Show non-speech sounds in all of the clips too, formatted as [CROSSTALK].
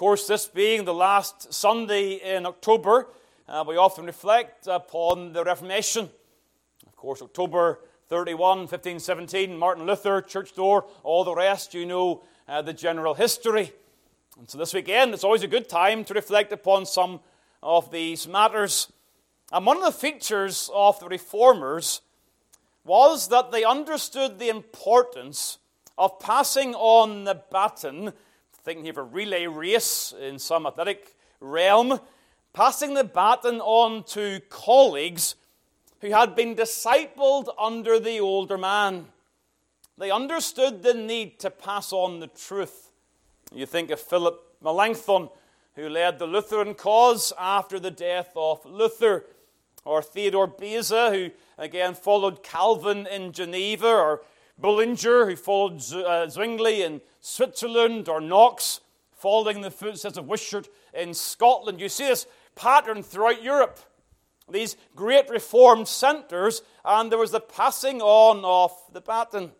course, this being the last Sunday in October, uh, we often reflect upon the Reformation. Of course, October 31, 1517, Martin Luther, church door, all the rest, you know uh, the general history. And so this weekend, it's always a good time to reflect upon some of these matters. And one of the features of the reformers was that they understood the importance of passing on the baton thinking of a relay race in some athletic realm, passing the baton on to colleagues who had been discipled under the older man. They understood the need to pass on the truth. You think of Philip Melanchthon, who led the Lutheran cause after the death of Luther, or Theodore Beza, who again followed Calvin in Geneva, or Bullinger, who followed uh, Zwingli in Switzerland, or Knox, following the footsteps of Wishart in Scotland. You see this pattern throughout Europe. These great reformed centres, and there was the passing on of the baton.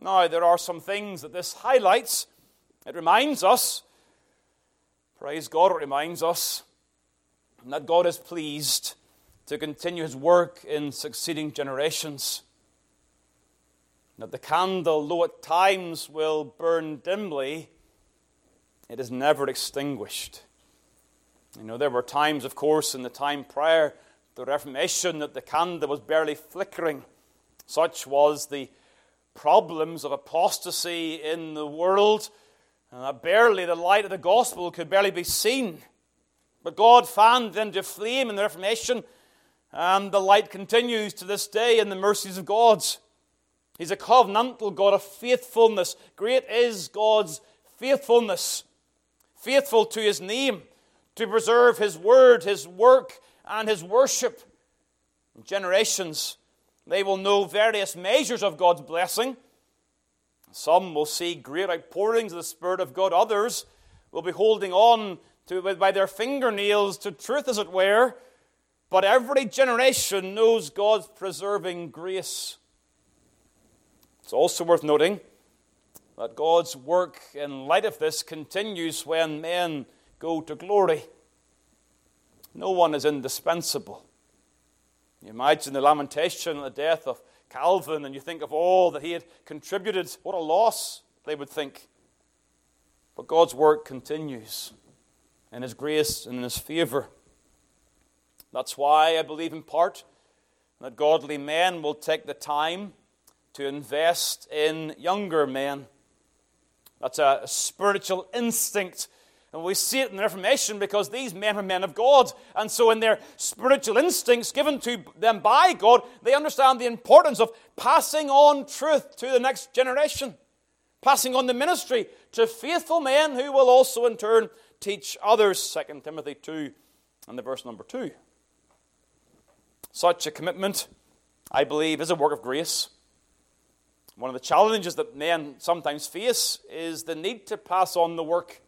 Now, there are some things that this highlights. It reminds us, praise God, it reminds us that God is pleased to continue his work in succeeding generations that the candle, though at times will burn dimly, it is never extinguished. You know, there were times, of course, in the time prior to the Reformation that the candle was barely flickering. Such was the problems of apostasy in the world, and that barely the light of the gospel could barely be seen. But God fanned into flame in the Reformation, and the light continues to this day in the mercies of God. He's a covenantal God of faithfulness. Great is God's faithfulness. Faithful to his name, to preserve his word, his work, and his worship. Generations, they will know various measures of God's blessing. Some will see great outpourings of the Spirit of God. Others will be holding on to by their fingernails to truth, as it were. But every generation knows God's preserving grace. It's also worth noting that God's work in light of this continues when men go to glory. No one is indispensable. You imagine the lamentation at the death of Calvin, and you think of all that he had contributed. What a loss, they would think. But God's work continues in His grace and in His favor. That's why I believe in part that godly men will take the time to invest in younger men. That's a spiritual instinct. And we see it in the Reformation because these men are men of God. And so, in their spiritual instincts given to them by God, they understand the importance of passing on truth to the next generation, passing on the ministry to faithful men who will also, in turn, teach others. 2 Timothy 2 and the verse number 2. Such a commitment, I believe, is a work of grace. One of the challenges that men sometimes face is the need to pass on the work.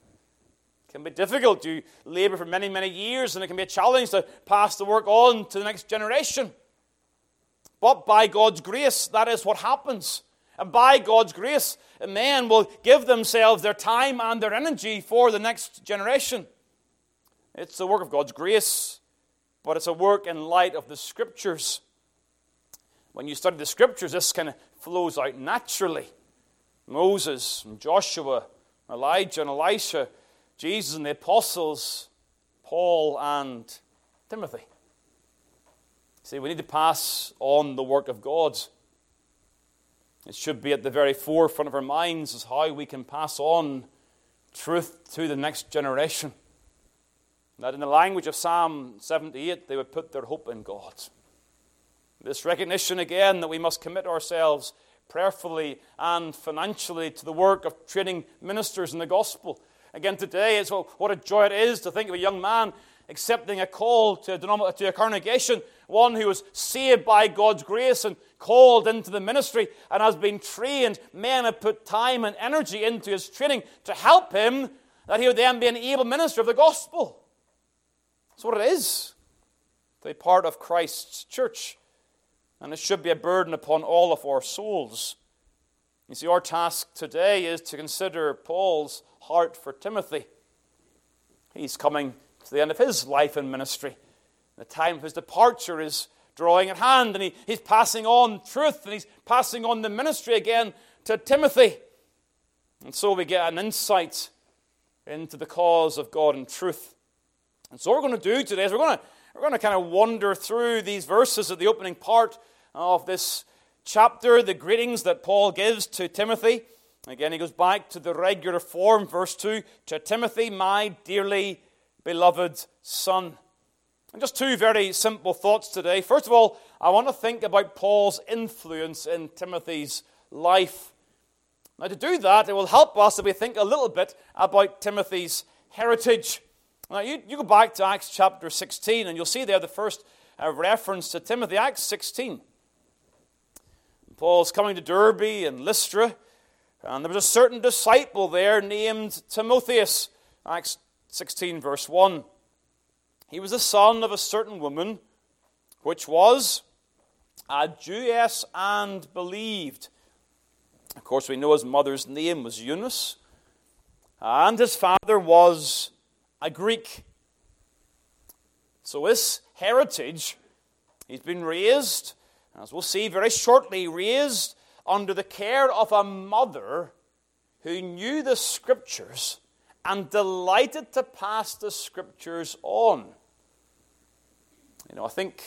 It can be difficult. You labor for many, many years, and it can be a challenge to pass the work on to the next generation. But by God's grace, that is what happens. And by God's grace, men will give themselves their time and their energy for the next generation. It's the work of God's grace, but it's a work in light of the Scriptures. When you study the Scriptures, this of flows out naturally. Moses and Joshua, Elijah and Elisha, Jesus and the apostles, Paul and Timothy. See, we need to pass on the work of God. It should be at the very forefront of our minds as how we can pass on truth to the next generation. That in the language of Psalm 78, they would put their hope in God. This recognition again that we must commit ourselves prayerfully and financially to the work of training ministers in the gospel. Again, today is what a joy it is to think of a young man accepting a call to a, to a congregation, one who was saved by God's grace and called into the ministry and has been trained. Men have put time and energy into his training to help him that he would then be an able minister of the gospel. That's what it is to be part of Christ's church and it should be a burden upon all of our souls. You see, our task today is to consider Paul's heart for Timothy. He's coming to the end of his life and ministry. The time of his departure is drawing at hand, and he, he's passing on truth and he's passing on the ministry again to Timothy. And so we get an insight into the cause of God and truth. And so, what we're going to do today is we're going to, we're going to kind of wander through these verses at the opening part of this chapter, the greetings that Paul gives to Timothy. Again, he goes back to the regular form, verse 2 to Timothy, my dearly beloved son. And just two very simple thoughts today. First of all, I want to think about Paul's influence in Timothy's life. Now, to do that, it will help us if we think a little bit about Timothy's heritage. Now, you, you go back to Acts chapter 16, and you'll see there the first uh, reference to Timothy, Acts 16. Paul's coming to Derbe and Lystra, and there was a certain disciple there named Timotheus. Acts 16, verse 1. He was the son of a certain woman, which was a Jewess and believed. Of course, we know his mother's name was Eunice, and his father was a Greek. So, his heritage, he's been raised, as we'll see very shortly, raised under the care of a mother who knew the scriptures and delighted to pass the scriptures on. You know, I think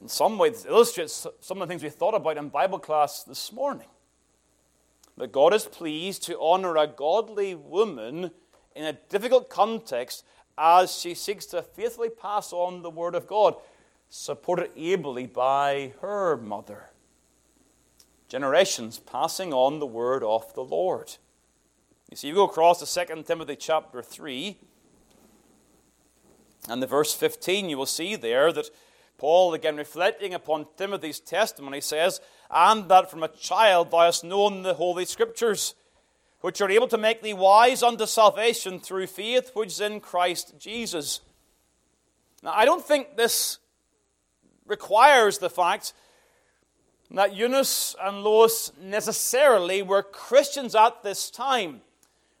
in some ways illustrates some of the things we thought about in Bible class this morning. That God is pleased to honor a godly woman in a difficult context as she seeks to faithfully pass on the Word of God, supported ably by her mother. Generations passing on the Word of the Lord. You see, you go across to 2 Timothy chapter 3, and the verse 15, you will see there that Paul, again reflecting upon Timothy's testimony, says, And that from a child thou hast known the Holy Scriptures, which are able to make thee wise unto salvation through faith which is in Christ Jesus. Now, I don't think this requires the fact that Eunice and Lois necessarily were Christians at this time.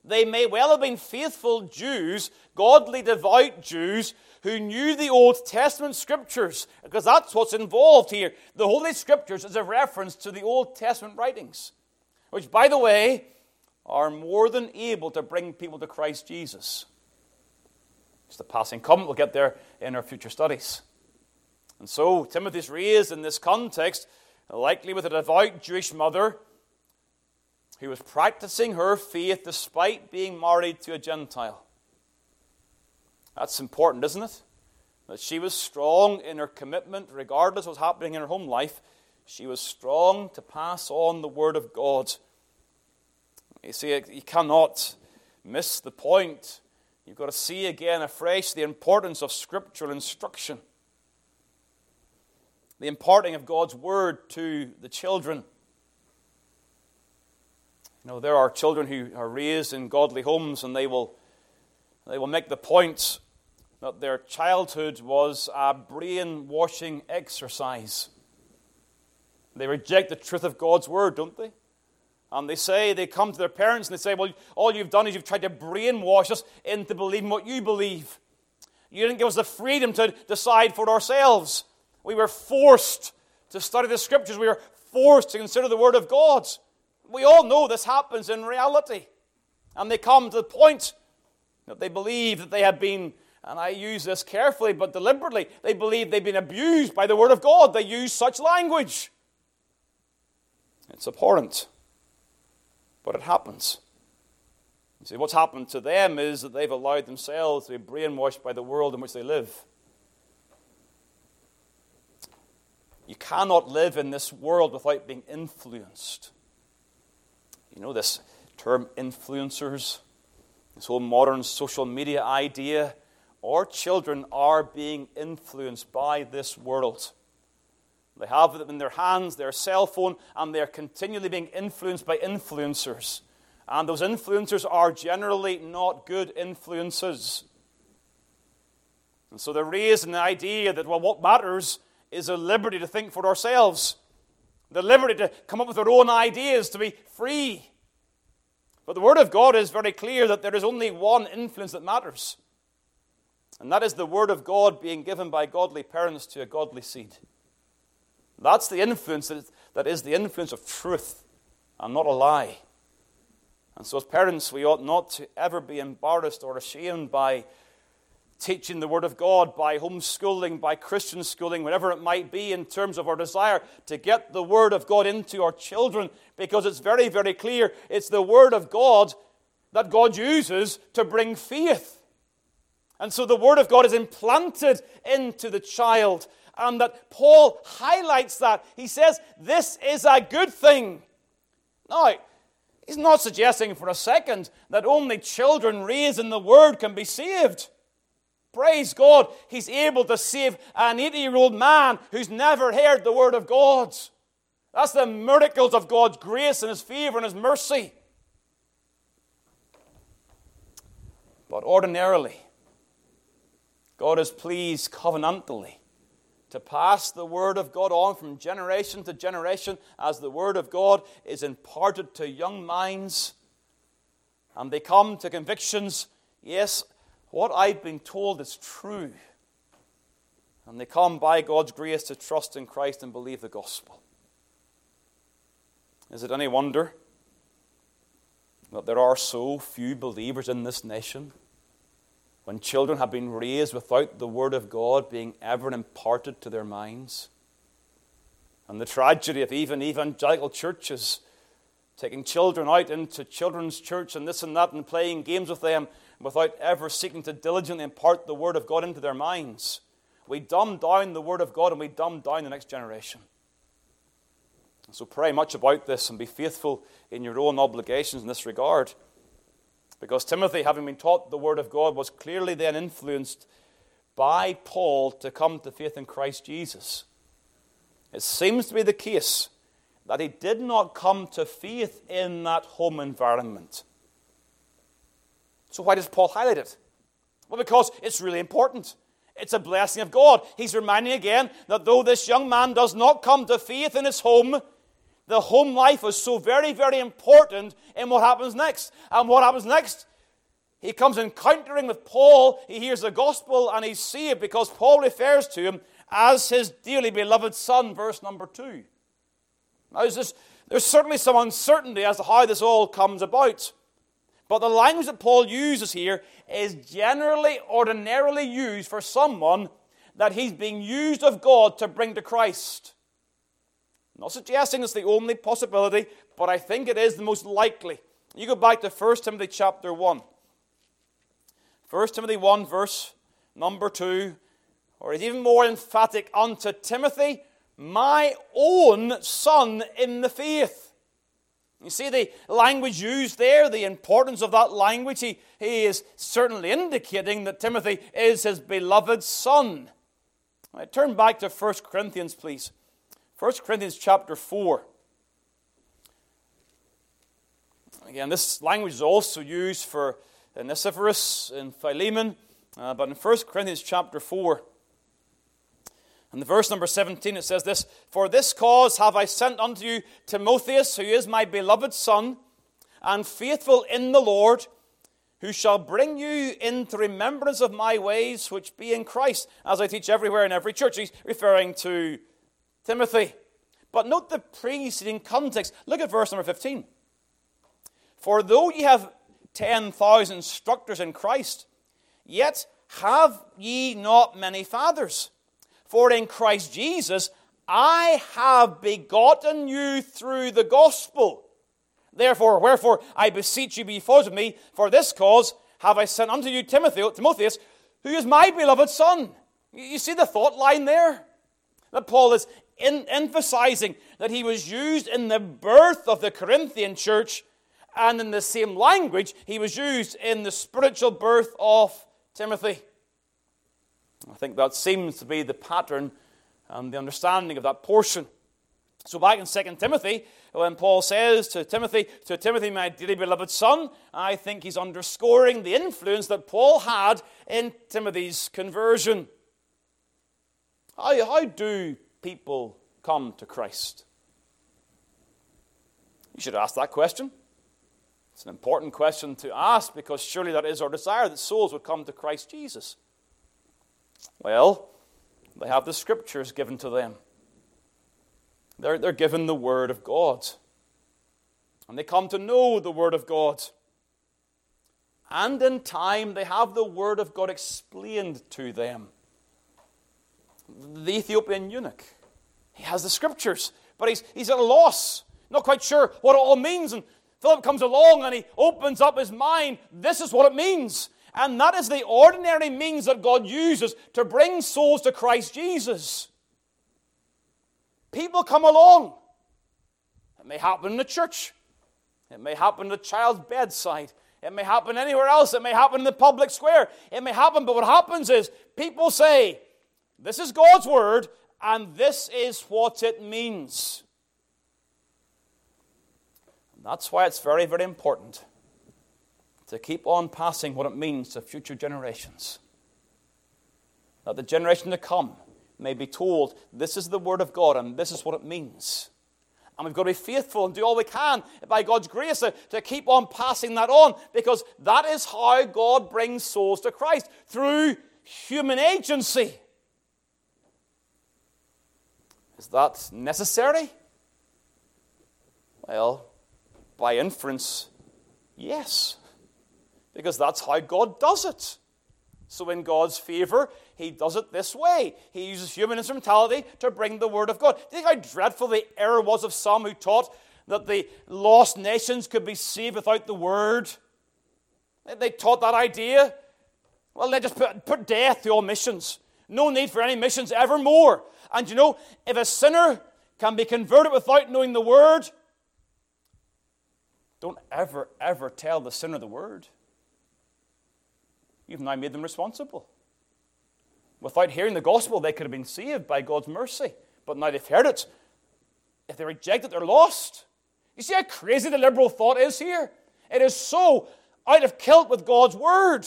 They may well have been faithful Jews, godly, devout Jews, who knew the Old Testament scriptures, because that's what's involved here. The Holy Scriptures is a reference to the Old Testament writings, which, by the way, are more than able to bring people to Christ Jesus. Just a passing comment, we'll get there in our future studies. And so, Timothy's raised in this context, likely with a devout Jewish mother who was practicing her faith despite being married to a Gentile. That's important, isn't it? That she was strong in her commitment, regardless of what's happening in her home life. She was strong to pass on the Word of God. You see, you cannot miss the point. You've got to see again afresh the importance of scriptural instruction, the imparting of God's Word to the children. You know, there are children who are raised in godly homes and they will, they will make the point that their childhood was a brainwashing exercise. They reject the truth of God's word, don't they? And they say, they come to their parents and they say, Well, all you've done is you've tried to brainwash us into believing what you believe. You didn't give us the freedom to decide for ourselves. We were forced to study the scriptures, we were forced to consider the word of God we all know this happens in reality. And they come to the point that they believe that they have been, and I use this carefully but deliberately, they believe they've been abused by the Word of God. They use such language. It's abhorrent, but it happens. You see, what's happened to them is that they've allowed themselves to be brainwashed by the world in which they live. You cannot live in this world without being influenced you know, this term influencers, this whole modern social media idea. Our children are being influenced by this world. They have it in their hands, their cell phone, and they're continually being influenced by influencers. And those influencers are generally not good influences. And so they're raised in the idea that, well, what matters is a liberty to think for ourselves the liberty to come up with our own ideas, to be free. But the Word of God is very clear that there is only one influence that matters, And that is the Word of God being given by godly parents to a godly seed. That's the influence that is, that is the influence of truth and not a lie. And so, as parents, we ought not to ever be embarrassed or ashamed by teaching the Word of God, by homeschooling, by Christian schooling, whatever it might be, in terms of our desire to get the Word of God into our children, because it's very, very clear it's the Word of God that God uses to bring faith. And so the Word of God is implanted into the child. And that Paul highlights that. He says, This is a good thing. Now, he's not suggesting for a second that only children raised in the Word can be saved. Praise God, he's able to save an 80 year old man who's never heard the Word of God. That's the miracles of God's grace and His favor and His mercy. But ordinarily, God is pleased covenantally to pass the Word of God on from generation to generation as the Word of God is imparted to young minds and they come to convictions yes, what I've been told is true. And they come by God's grace to trust in Christ and believe the gospel. Is it any wonder that there are so few believers in this nation? when children have been raised without the Word of God being ever imparted to their minds. And the tragedy of even evangelical churches taking children out into children's church and this and that and playing games with them without ever seeking to diligently impart the Word of God into their minds. We dumb down the Word of God and we dumb down the next generation. So pray much about this and be faithful in your own obligations in this regard. Because Timothy, having been taught the Word of God, was clearly then influenced by Paul to come to faith in Christ Jesus. It seems to be the case that he did not come to faith in that home environment. So, why does Paul highlight it? Well, because it's really important. It's a blessing of God. He's reminding again that though this young man does not come to faith in his home, the home life is so very, very important in what happens next. And what happens next? He comes encountering with Paul. He hears the gospel and he's saved because Paul refers to him as his dearly beloved son, verse number two. Now, there's, there's certainly some uncertainty as to how this all comes about. But the language that Paul uses here is generally, ordinarily used for someone that he's being used of God to bring to Christ. I'm not suggesting it's the only possibility, but I think it is the most likely. You go back to 1 Timothy chapter 1. 1 Timothy 1, verse number 2, or it's even more emphatic unto Timothy, my own son in the faith. You see the language used there, the importance of that language. He, he is certainly indicating that Timothy is his beloved son. Right, turn back to 1 Corinthians, please. 1 Corinthians chapter 4. Again, this language is also used for Onesiphorus and Philemon, uh, but in 1 Corinthians chapter 4, and the verse number 17, it says this For this cause have I sent unto you Timotheus, who is my beloved son, and faithful in the Lord, who shall bring you into remembrance of my ways, which be in Christ, as I teach everywhere in every church. He's referring to Timothy. But note the preceding context. Look at verse number 15. For though ye have 10,000 instructors in Christ, yet have ye not many fathers. For in Christ Jesus I have begotten you through the gospel. Therefore, wherefore I beseech you be fathers of me, for this cause have I sent unto you Timothy, Timotheus, who is my beloved son. You see the thought line there? That Paul is in, emphasizing that he was used in the birth of the Corinthian church, and in the same language, he was used in the spiritual birth of Timothy. I think that seems to be the pattern and the understanding of that portion. So back in 2 Timothy, when Paul says to Timothy, to Timothy, my dearly beloved son, I think he's underscoring the influence that Paul had in Timothy's conversion. How, how do people come to Christ? You should ask that question. It's an important question to ask because surely that is our desire that souls would come to Christ Jesus. Well, they have the scriptures given to them. They're, they're given the Word of God. And they come to know the Word of God. And in time, they have the Word of God explained to them. The Ethiopian eunuch, he has the scriptures, but he's, he's at a loss, not quite sure what it all means. And Philip comes along and he opens up his mind. This is what it means. And that is the ordinary means that God uses to bring souls to Christ Jesus. People come along. It may happen in the church. It may happen at a child's bedside. It may happen anywhere else. It may happen in the public square. It may happen, but what happens is people say, This is God's word, and this is what it means. And that's why it's very, very important to keep on passing what it means to future generations. That the generation to come may be told this is the Word of God and this is what it means. And we've got to be faithful and do all we can by God's grace to, keep on passing that on because that is how God brings souls to Christ through human agency. Is that necessary? Well, by inference, yes because that's how God does it. So, in God's favor, He does it this way. He uses human instrumentality to bring the Word of God. Do you think how dreadful the error was of some who taught that the lost nations could be saved without the Word? They taught that idea. Well, they just put, put death to all missions. No need for any missions evermore. And you know, if a sinner can be converted without knowing the Word, don't ever, ever tell the sinner the Word. You've now made them responsible. Without hearing the gospel, they could have been saved by God's mercy. But now they've heard it. If they reject it, they're lost. You see how crazy the liberal thought is here? It is so out of kilt with God's word.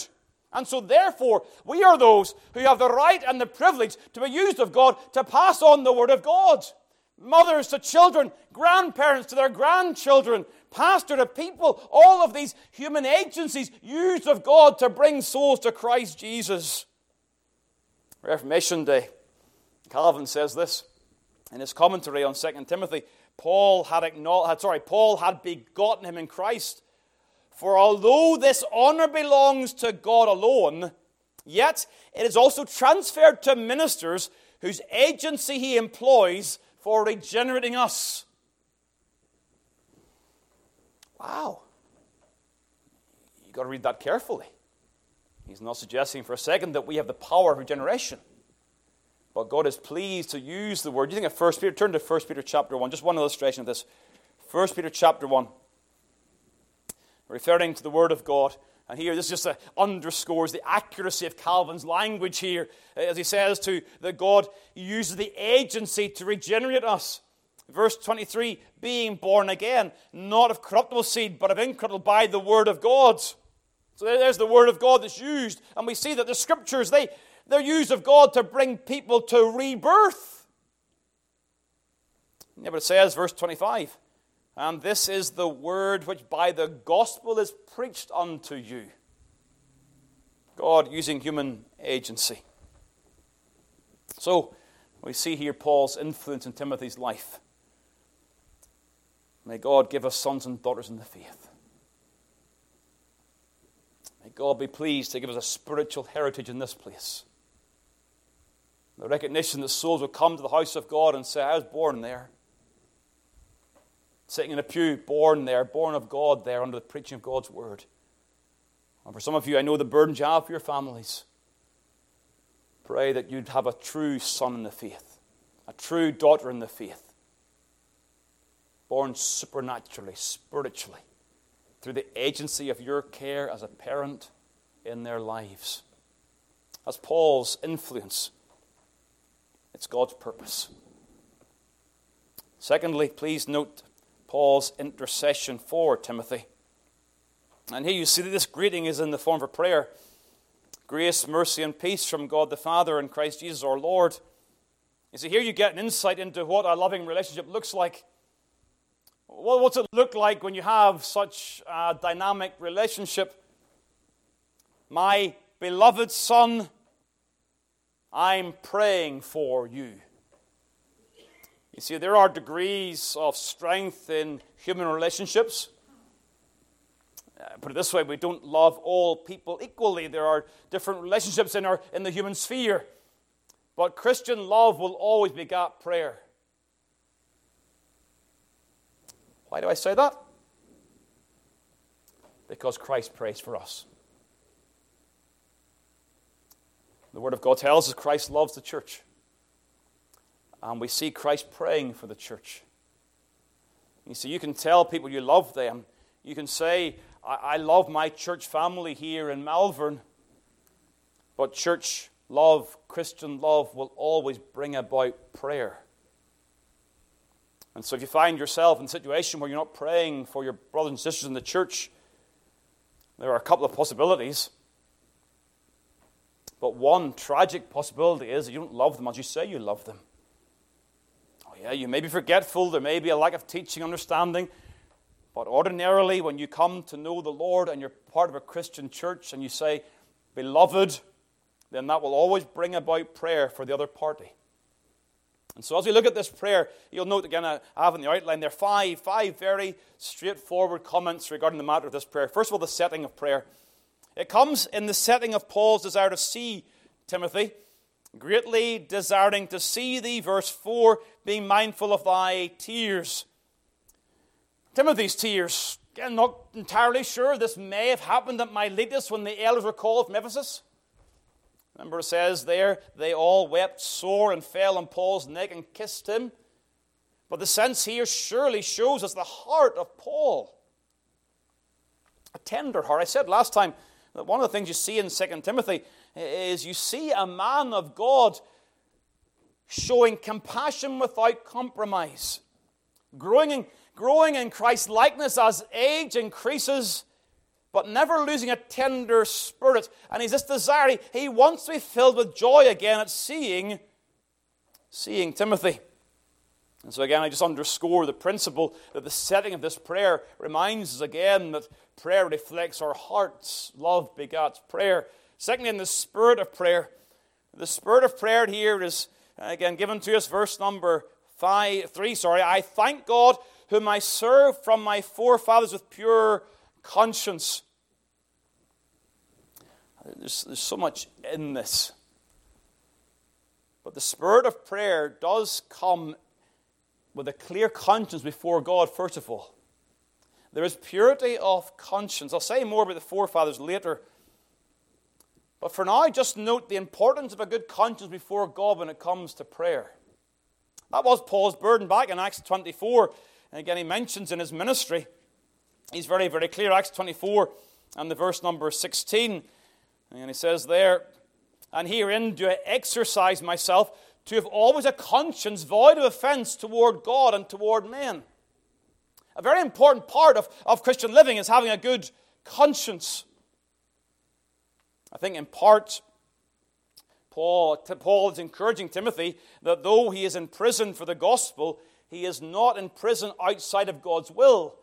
And so, therefore, we are those who have the right and the privilege to be used of God to pass on the word of God. Mothers to children, grandparents to their grandchildren, pastor to people, all of these human agencies used of God to bring souls to Christ Jesus. Reformation Day, Calvin says this in his commentary on 2 Timothy. Paul had acknowledged, sorry, Paul had begotten him in Christ. For although this honor belongs to God alone, yet it is also transferred to ministers whose agency he employs for regenerating us. Wow. You've got to read that carefully. He's not suggesting for a second that we have the power of regeneration. But God is pleased to use the word. You think of 1 Peter? Turn to 1 Peter chapter 1. Just one illustration of this. 1 Peter chapter 1. Referring to the word of God. And here, this just underscores the accuracy of Calvin's language here, as he says to that God uses the agency to regenerate us. Verse 23 being born again, not of corruptible seed, but of incorruptible by the word of God. So there's the word of God that's used. And we see that the scriptures, they, they're used of God to bring people to rebirth. Yeah, but it says, verse 25, and this is the word which by the gospel is preached unto you. God using human agency. So, we see here Paul's influence in Timothy's life. May God give us sons and daughters in the faith. May God be pleased to give us a spiritual heritage in this place. The recognition that souls will come to the house of God and say, I was born there. Sitting in a pew, born there, born of God there under the preaching of God's word. And for some of you, I know the burdens you have for your families. Pray that you'd have a true son in the faith, a true daughter in the faith born supernaturally, spiritually, through the agency of your care as a parent in their lives. As Paul's influence, it's God's purpose. Secondly, please note Paul's intercession for Timothy. And here you see that this greeting is in the form of a prayer grace, mercy, and peace from God the Father and Christ Jesus our Lord. You see, here you get an insight into what a loving relationship looks like. Well, what's it look like when you have such a dynamic relationship? My beloved son, I'm praying for you. You see, there are degrees of strength in human relationships. Uh, put it this way we don't love all people equally. There are different relationships in, our, in the human sphere. But Christian love will always beget prayer. Why do I say that? Because Christ prays for us. The Word of God tells us Christ loves the church. And we see Christ praying for the church. You see, you can tell people you love them. You can say, I, I love my church family here in Malvern. But church love, Christian love, will always bring about prayer. And so if you find yourself in a situation where you're not praying for your brothers and sisters in the church, there are a couple of possibilities. But one tragic possibility is that you don't love them as you say you love them. Oh, yeah, you may be forgetful, there may be a lack of teaching, understanding. But ordinarily, when you come to know the Lord and you're part of a Christian church and you say, Beloved, then that will always bring about prayer for the other party. And so, as we look at this prayer, you'll note again, I have in the outline there five, five very straightforward comments regarding the matter of this prayer. First of all, the setting of prayer. It comes in the setting of Paul's desire to see Timothy greatly desiring to see thee. Verse 4 being mindful of thy tears. Timothy's tears. Again, not entirely sure. This may have happened at Miletus when the elders were called from Ephesus. Remember, it says there, they all wept sore and fell on Paul's neck and kissed him. But the sense here surely shows us the heart of Paul. A tender heart. I said last time that one of the things you see in 2 Timothy is you see a man of God showing compassion without compromise, growing in, growing in Christ's likeness as age increases, but never losing a tender spirit. And he's this desire, he wants to be filled with joy again at seeing, seeing Timothy. And so, again, I just underscore the principle that the setting of this prayer reminds us again that prayer reflects our hearts. Love begats prayer. Secondly, in the spirit of prayer, the spirit of prayer here is uh, again given to us, verse number five, three. Sorry, I thank God whom I serve from my forefathers with pure conscience. There's, there's so much in this. But the spirit of prayer does come with a clear conscience before God, first of all. There is purity of conscience. I'll say more about the forefathers later. But for now, just note the importance of a good conscience before God when it comes to prayer. That was Paul's burden back in Acts 24. And again, he mentions in his ministry, he's very, very clear, Acts 24 and the verse number 16. And he says there, And herein do I exercise myself to have always a conscience void of offense toward God and toward men. A very important part of, of Christian living is having a good conscience. I think in part, Paul, Paul is encouraging Timothy that though he is in prison for the gospel, he is not in prison outside of God's will.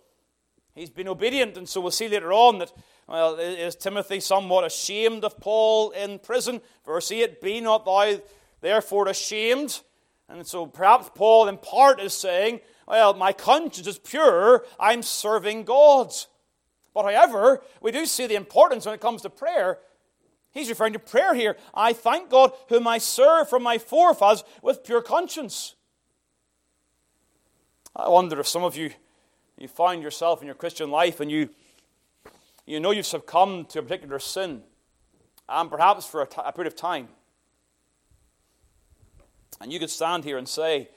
He's been obedient, and so we'll see later on that, well, is Timothy somewhat ashamed of Paul in prison? Verse 8 Be not thou therefore ashamed. And so perhaps Paul, in part, is saying, Well, my conscience is pure, I'm serving God. But however, we do see the importance when it comes to prayer He's referring to prayer here. I thank God whom I serve from my forefathers with pure conscience. I wonder if some of you you find yourself in your Christian life and you you know you've succumbed to a particular sin, and perhaps for a, t- a period of time. And you could stand here and say,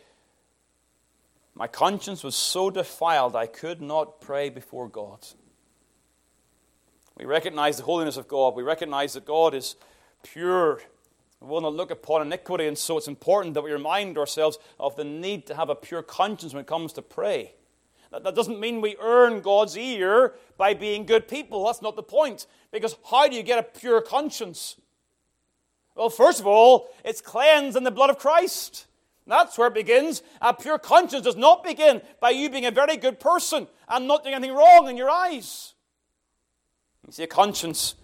My conscience was so defiled I could not pray before God. We recognize the holiness of God. We recognize that God is pure. We will not look upon iniquity, and so it's important that we remind ourselves of the need to have a pure conscience when it comes to pray. That, doesn't mean we earn God's ear by being good people. That's not the point. Because how do you get a pure conscience? Well, first of all, it's cleansed in the blood of Christ. That's where it begins. A pure conscience does not begin by you being a very good person and not doing anything wrong in your eyes. You see, a conscience,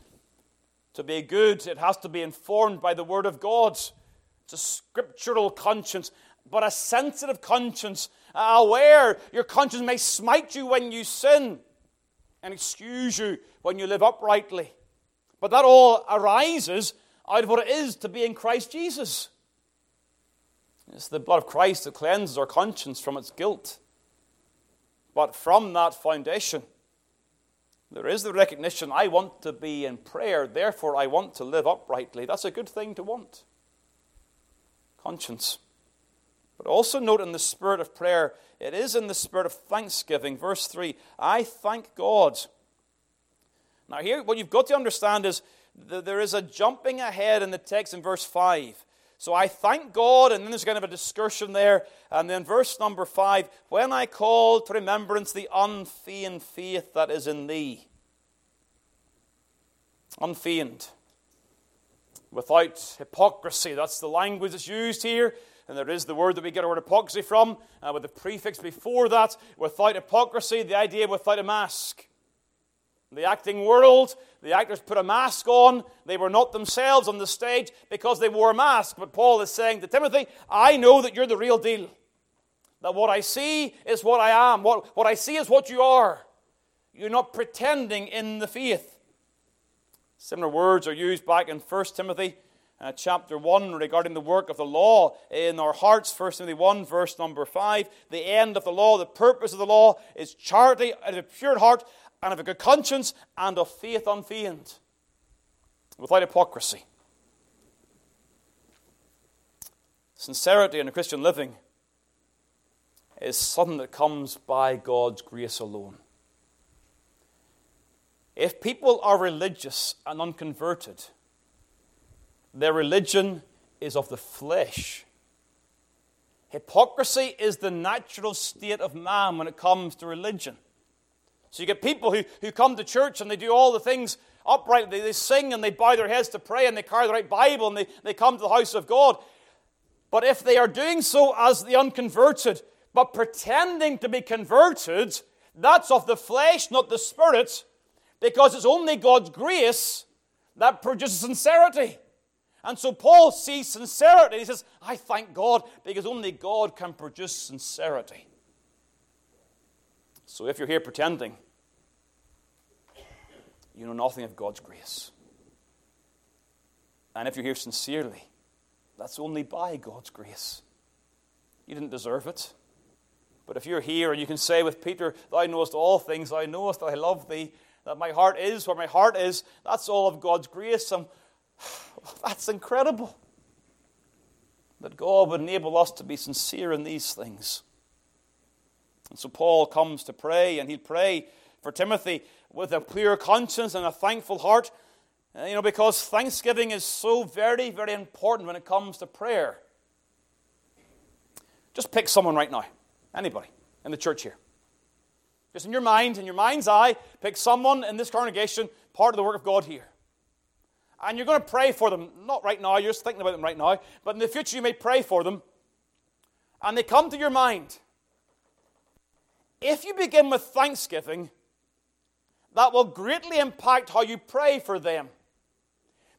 to be good, it has to be informed by the Word of God. It's a scriptural conscience, but a sensitive conscience, aware your conscience may smite you when you sin and excuse you when you live uprightly. But that all arises out of what it is to be in Christ Jesus. It's the blood of Christ that cleanses our conscience from its guilt. But from that foundation, there is the recognition I want to be in prayer, therefore I want to live uprightly. That's a good thing to want. Conscience. But also note in the spirit of prayer, it is in the spirit of thanksgiving. Verse 3 I thank God. Now, here, what you've got to understand is that there is a jumping ahead in the text in verse 5. So I thank God, and then there's kind of a discussion there. And then verse number 5 When I call to remembrance the unfeigned faith that is in thee. Unfeigned. Without hypocrisy. That's the language that's used here. And there is the word that we get our word hypocrisy from, uh, with the prefix before that. Without hypocrisy, the idea without a mask. The acting world, the actors put a mask on. They were not themselves on the stage because they wore a mask. But Paul is saying to Timothy, I know that you're the real deal. That what I see is what I am. What, what I see is what you are. You're not pretending in the faith. Similar words are used back in 1 Timothy uh, chapter 1 regarding the work of the law in our hearts. 1 Timothy 1, verse number 5. The end of the law, the purpose of the law is charity out of a pure heart and of a good conscience and of faith unfeigned, without hypocrisy. Sincerity in a Christian living is something that comes by God's grace alone. If people are religious and unconverted, their religion is of the flesh. Hypocrisy is the natural state of man when it comes to religion. So you get people who, who come to church and they do all the things upright. They, they sing and they bow their heads to pray and they carry the right Bible and they, they come to the house of God. But if they are doing so as the unconverted, but pretending to be converted, that's of the flesh, not the spirit, because it's only God's grace that produces sincerity. And so Paul sees sincerity. He says, I thank God because only God can produce sincerity. So if you're here pretending, you know nothing of God's grace. And if you're here sincerely, that's only by God's grace. You didn't deserve it. But if you're here and you can say with Peter, Thou knowest all things, Thou knowest that I love Thee, that my heart is where my heart is, that's all of God's grace. And that's incredible. That God would enable us to be sincere in these things. And so Paul comes to pray, and he'll pray for Timothy with a clear conscience and a thankful heart. Uh, you know, because thanksgiving is so very, very important when it comes to prayer. Just pick someone right now, anybody in the church here. Just in your mind, in your mind's eye, pick someone in this congregation, part of the work of God here. And you're going to pray for them, not right now, you're just thinking about them right now, but in the future you may pray for them. And they come to your mind. If you begin with thanksgiving, that will greatly impact how you pray for them.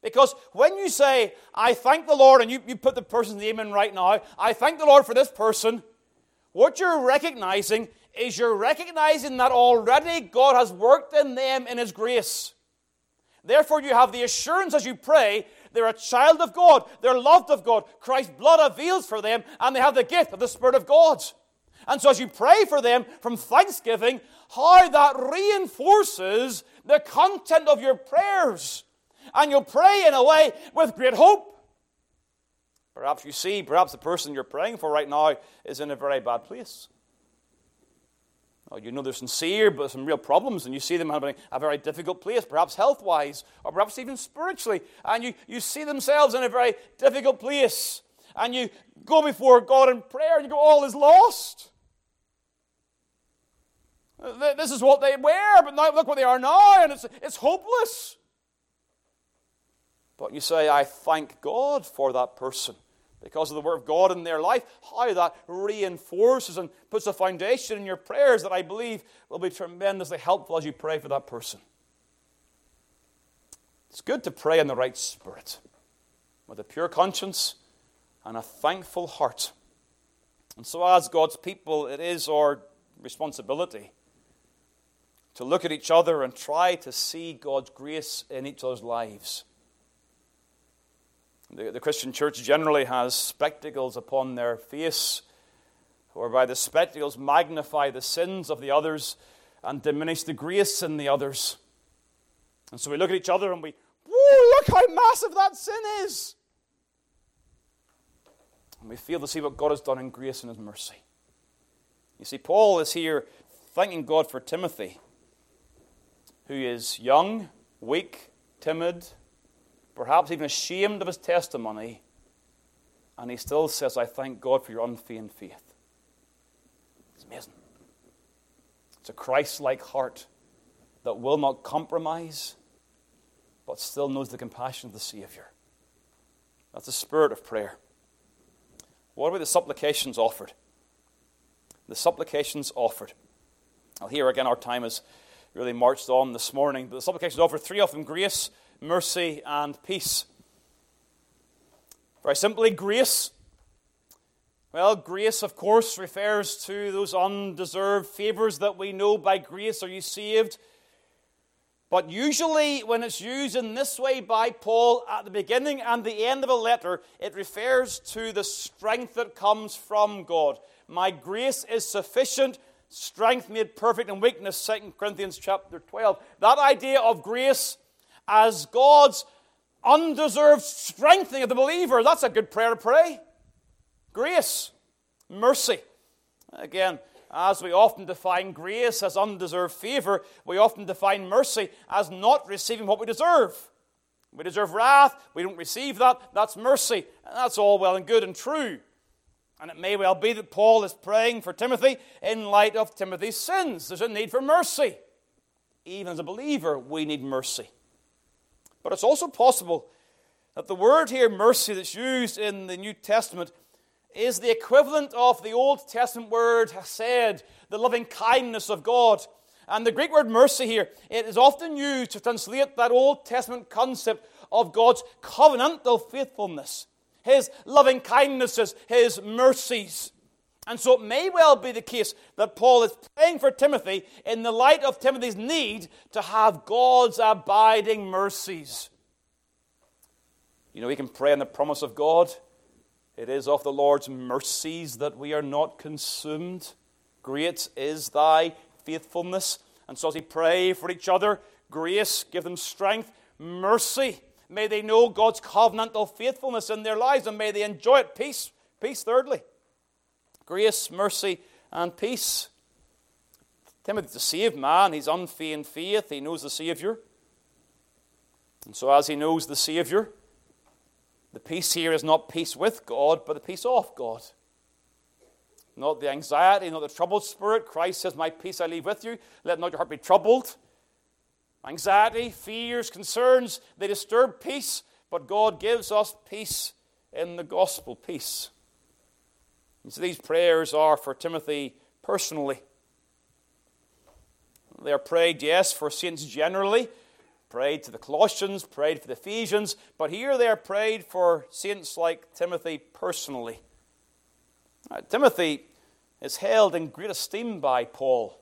Because when you say, I thank the Lord, and you, you put the person's name in right now, I thank the Lord for this person, what you're recognizing is you're recognizing that already God has worked in them in His grace. Therefore, you have the assurance as you pray they're a child of God, they're loved of God, Christ's blood avails for them, and they have the gift of the Spirit of God. And so, as you pray for them from thanksgiving, how that reinforces the content of your prayers. And you'll pray in a way with great hope. Perhaps you see, perhaps the person you're praying for right now is in a very bad place. Oh, you know they're sincere, but some real problems, and you see them having a very difficult place, perhaps health wise, or perhaps even spiritually. And you, you see themselves in a very difficult place. And you go before God in prayer, and you go, All is lost. This is what they were, but now look what they are now, and it's, it's hopeless. But you say, I thank God for that person because of the Word of God in their life, how that reinforces and puts a foundation in your prayers that I believe will be tremendously helpful as you pray for that person. It's good to pray in the right spirit, with a pure conscience and a thankful heart. And so, as God's people, it is our responsibility to look at each other and try to see God's grace in each other's lives. The, the Christian church generally has spectacles upon their face, whereby the spectacles magnify the sins of the others and diminish the grace in the others. And so we look at each other and we, whoa, look how massive that sin is. And we fail to see what God has done in grace and His mercy. You see, Paul is here thanking God for Timothy, who is young, weak, timid, perhaps even ashamed of his testimony, and he still says, I thank God for your unfeigned faith. It's amazing. It's a Christ like heart that will not compromise, but still knows the compassion of the Savior. That's the spirit of prayer. What about the supplications offered? The supplications offered. Well, here again, our time has really marched on this morning. But the supplications offered, three of them grace, mercy, and peace. Very simply, grace. Well, grace, of course, refers to those undeserved favors that we know by grace are you saved. But usually, when it's used in this way by Paul at the beginning and the end of a letter, it refers to the strength that comes from God. My grace is sufficient, strength made perfect in weakness, 2 Corinthians chapter 12. That idea of grace as God's undeserved strengthening of the believer, that's a good prayer to pray. Grace, mercy. Again, as we often define grace as undeserved favor, we often define mercy as not receiving what we deserve. We deserve wrath, we don't receive that, that's mercy. And that's all well and good and true. And it may well be that Paul is praying for Timothy in light of Timothy's sins. There's a need for mercy. Even as a believer, we need mercy. But it's also possible that the word here, mercy, that's used in the New Testament, is the equivalent of the Old Testament word hesed, the loving kindness of God. And the Greek word mercy here, it is often used to translate that Old Testament concept of God's covenantal faithfulness, His loving kindnesses, His mercies. And so it may well be the case that Paul is praying for Timothy in the light of Timothy's need to have God's abiding mercies. You know, we can pray in the promise of God. It is of the Lord's mercies that we are not consumed. Great is thy faithfulness. And so as we pray for each other, grace, give them strength, mercy. May they know God's covenantal faithfulness in their lives and may they enjoy it. Peace. Peace, thirdly grace, mercy, and peace. Timothy's a saved man. He's unfeigned faith. He knows the Savior. And so, as he knows the Savior, the peace here is not peace with God, but the peace of God. Not the anxiety, not the troubled spirit. Christ says, My peace I leave with you. Let not your heart be troubled. Anxiety, fears, concerns, they disturb peace, but God gives us peace in the gospel peace. And so these prayers are for Timothy personally. They are prayed, yes, for saints generally, prayed to the Colossians, prayed for the Ephesians, but here they are prayed for saints like Timothy personally. Now, Timothy is held in great esteem by Paul.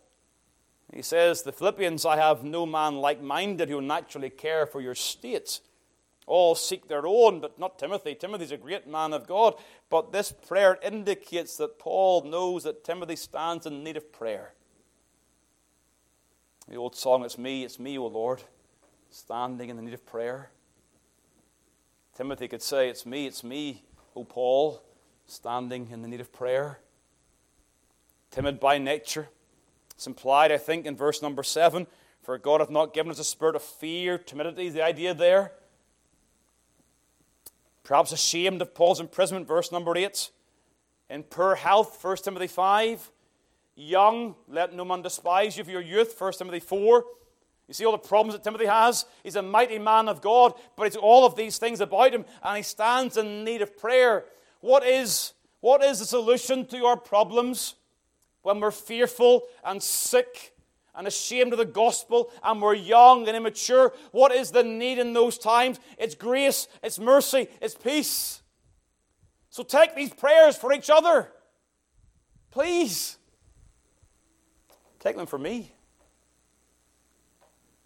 He says, The Philippians, I have no man like minded who naturally care for your state. All seek their own, but not Timothy. Timothy's a great man of God. But this prayer indicates that Paul knows that Timothy stands in need of prayer. The old song, It's me, it's me, O Lord, standing in the need of prayer. Timothy could say, It's me, it's me, O Paul, standing in the need of prayer. Timid by nature. It's implied, I think, in verse number seven. For God hath not given us a spirit of fear, timidity, the idea there, perhaps ashamed of Paul's imprisonment, verse number 8. In poor health, 1 Timothy 5. Young, let no man despise you for your youth, 1 Timothy 4. You see all the problems that Timothy has? He's a mighty man of God, but it's all of these things about him, and he stands in need of prayer. What is, what is the solution to our problems when we're fearful and sick and ashamed of the gospel and we're young and immature, what is the need in those times? It's grace, it's mercy, it's peace. So take these prayers for each other. Please. Take them for me.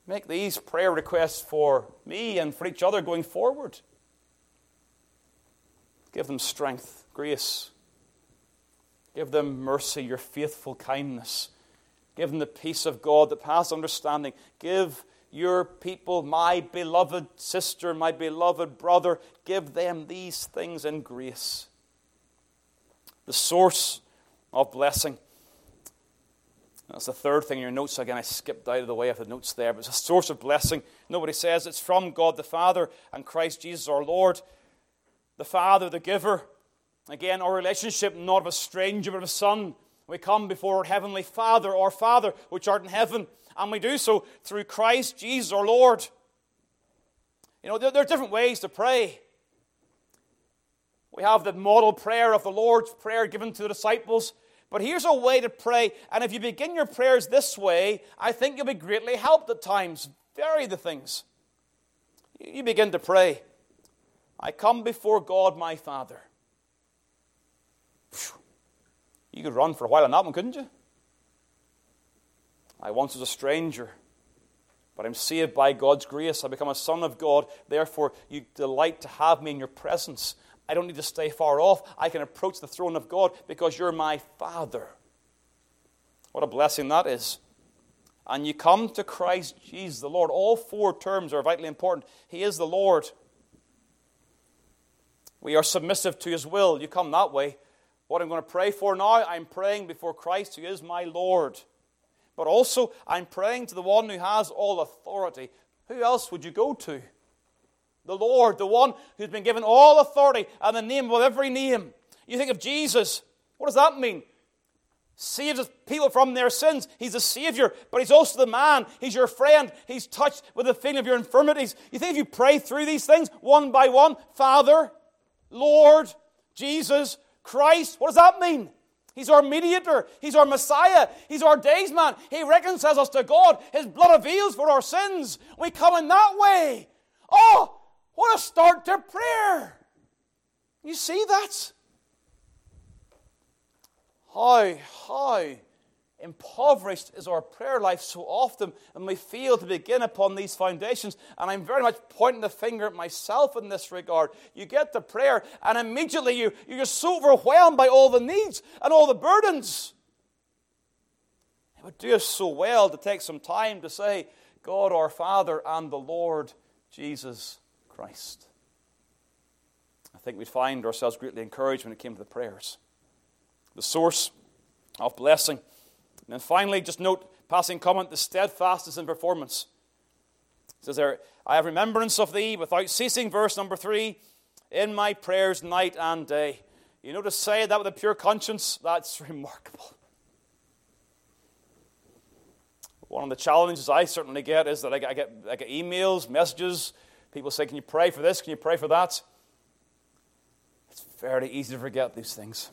Make these prayer requests for me and for each other going forward. Give them strength, grace. Give them mercy, your faithful kindness. Give them the peace of God that passes understanding. Give your people, my beloved sister, my beloved brother, give them these things in grace. The source of blessing. That's the third thing in your notes. Again, I skipped out of the way of the notes there, but it's a source of blessing. Nobody says it's from God the Father and Christ Jesus our Lord, the Father, the giver. Again, our relationship not of a stranger, but of a son. We come before our Heavenly Father, our Father, which art in heaven, and we do so through Christ Jesus our Lord. You know, there, are different ways to pray. We have the model prayer of the Lord's Prayer given to the disciples. But here's a way to pray, and if you begin your prayers this way, I think you'll be greatly helped at times. Vary the things. You begin to pray, I come before God my Father. You could run for a while on that one, couldn't you? I once was a stranger, but I'm saved by God's grace. I become a son of God. Therefore, you delight to have me in your presence. I don't need to stay far off. I can approach the throne of God because you're my Father. What a blessing that is. And you come to Christ Jesus, the Lord. All four terms are vitally important. He is the Lord. We are submissive to His will. You come that way. What I'm going to pray for now, I'm praying before Christ, who is my Lord. But also, I'm praying to the one who has all authority. Who else would you go to? the Lord, the one who's been given all authority and the name of every name. You think of Jesus, what does that mean? Saves people from their sins. He's a Savior, but He's also the man. He's your friend. He's touched with the feeling of your infirmities. You think if you pray through these things one by one, Father, Lord, Jesus, Christ, what does that mean? He's our mediator. He's our Messiah. He's our daysman. He reconciles us to God. His blood avails for our sins. We come in that way. Oh, what a start to prayer! You see that? How, how impoverished is our prayer life so often, and we fail to begin upon these foundations. And I'm very much pointing the finger at myself in this regard. You get the prayer, and immediately you, you're so overwhelmed by all the needs and all the burdens. It would do us so well to take some time to say, God our Father and the Lord Jesus Christ. I think we'd find ourselves greatly encouraged when it came to the prayers. The source of blessing. And then finally, just note, passing comment, the steadfastness in performance. It says there, I have remembrance of thee without ceasing, verse number three, in my prayers night and day. You know, to say that with a pure conscience, that's [LAUGHS] remarkable. One of the challenges I certainly get is that I get, I get emails, messages, People say, Can you pray for this? Can you pray for that? It's fairly easy to forget these things.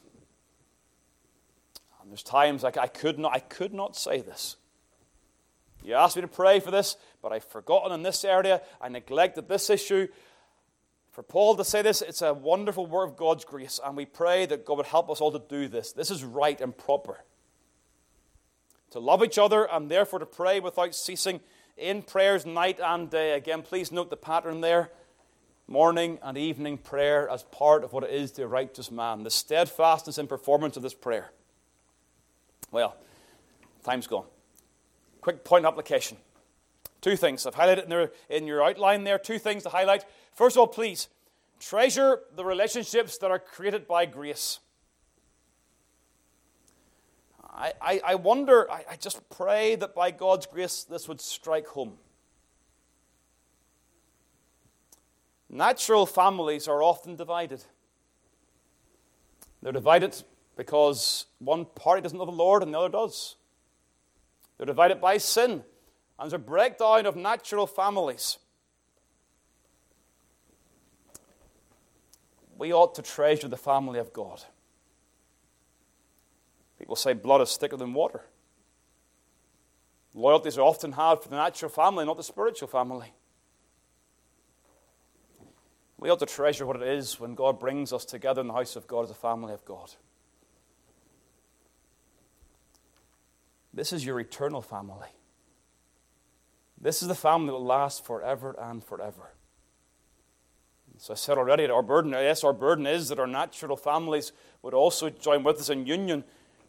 There's times like I could not, I could not say this. You asked me to pray for this, but I've forgotten in this area. I neglected this issue. For Paul to say this, it's a wonderful work of God's grace, and we pray that God would help us all to do this. This is right and proper. To love each other and therefore to pray without ceasing in prayers night and day. Again, please note the pattern there morning and evening prayer as part of what it is to a righteous man. The steadfastness in performance of this prayer. Well, time's gone. Quick point application. Two things. I've highlighted in, there, in your outline there. Two things to highlight. First of all, please treasure the relationships that are created by grace. I, I, I wonder, I, I just pray that by God's grace this would strike home. Natural families are often divided. They're divided because one party doesn't know the Lord and the other does. They're divided by sin, and there's a breakdown of natural families. We ought to treasure the family of God. People say blood is thicker than water. Loyalties are often had for the natural family, not the spiritual family. We ought to treasure what it is when God brings us together in the house of God as a family of God. This is your eternal family. This is the family that will last forever and forever. So I said already, our burden, yes, our burden is that our natural families would also join with us in union,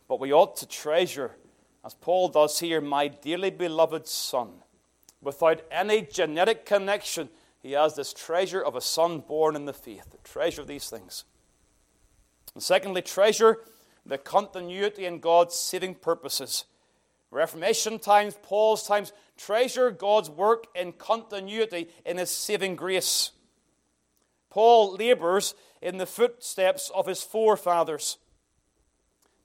but we ought to treasure, as Paul does here, my dearly beloved son. Without any genetic connection, he has this treasure of a son born in the faith. Treasure these things. And secondly, treasure the continuity in God's saving purposes. Reformation times, Paul's times, treasure God's work in continuity in his saving grace. Paul labors in the footsteps of his forefathers.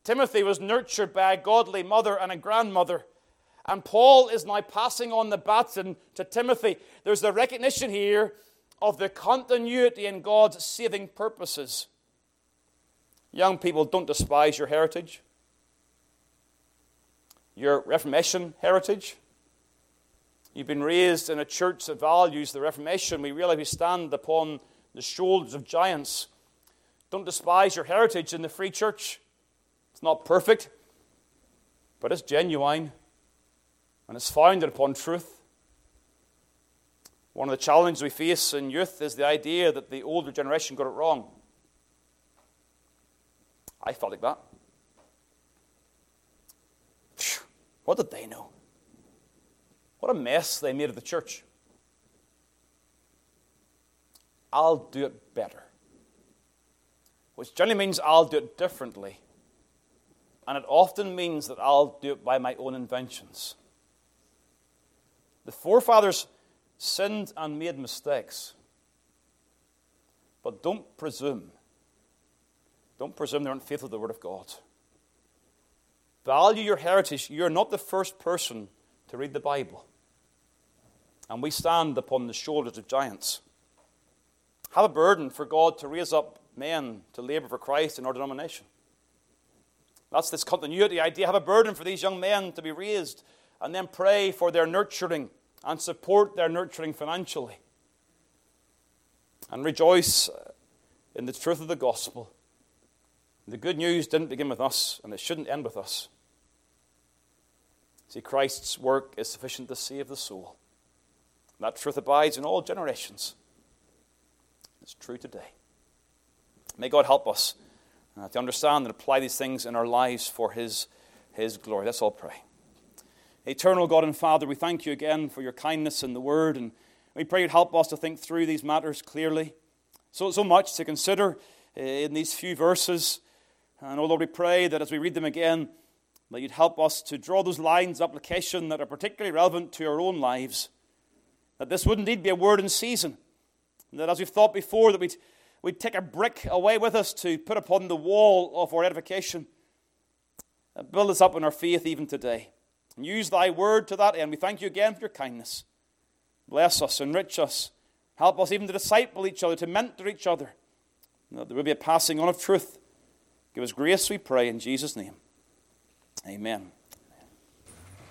Timothy was nurtured by a godly mother and a grandmother. And Paul is now passing on the baton to Timothy. There's the recognition here of the continuity in God's saving purposes. Young people, don't despise your heritage, your Reformation heritage. You've been raised in a church that values the Reformation. We realize we stand upon the shoulders of giants. Don't despise your heritage in the free church. It's not perfect, but it's genuine and it's founded upon truth. One of the challenges we face in youth is the idea that the older generation got it wrong. I felt like that. What did they know? What a mess they made of the church. I'll do it better. Which generally means I'll do it differently. And it often means that I'll do it by my own inventions. The forefathers sinned and made mistakes. But don't presume. Don't presume they aren't faithful to the Word of God. Value your heritage. You're not the first person to read the Bible. And we stand upon the shoulders of giants. Have a burden for God to raise up men to labor for Christ in our denomination. That's this continuity idea. Have a burden for these young men to be raised and then pray for their nurturing and support their nurturing financially. And rejoice in the truth of the gospel. The good news didn't begin with us, and it shouldn't end with us. See, Christ's work is sufficient to save the soul. That truth abides in all generations. It's true today. May God help us uh, to understand and apply these things in our lives for His, His glory. Let's all pray. Eternal God and Father, we thank you again for your kindness in the Word, and we pray you'd help us to think through these matters clearly. So, so much to consider uh, in these few verses. And oh Lord, we pray that as we read them again, that you'd help us to draw those lines of application that are particularly relevant to our own lives. That this would indeed be a word in season And that as we've thought before, that we'd, we'd take a brick away with us to put upon the wall of our edification. And build us up in our faith even today. And use thy word to that end. We thank you again for your kindness. Bless us, enrich us. Help us even to disciple each other, to mentor each other. That there will be a passing on of truth. Give us grace, we pray, in Jesus' name. Amen.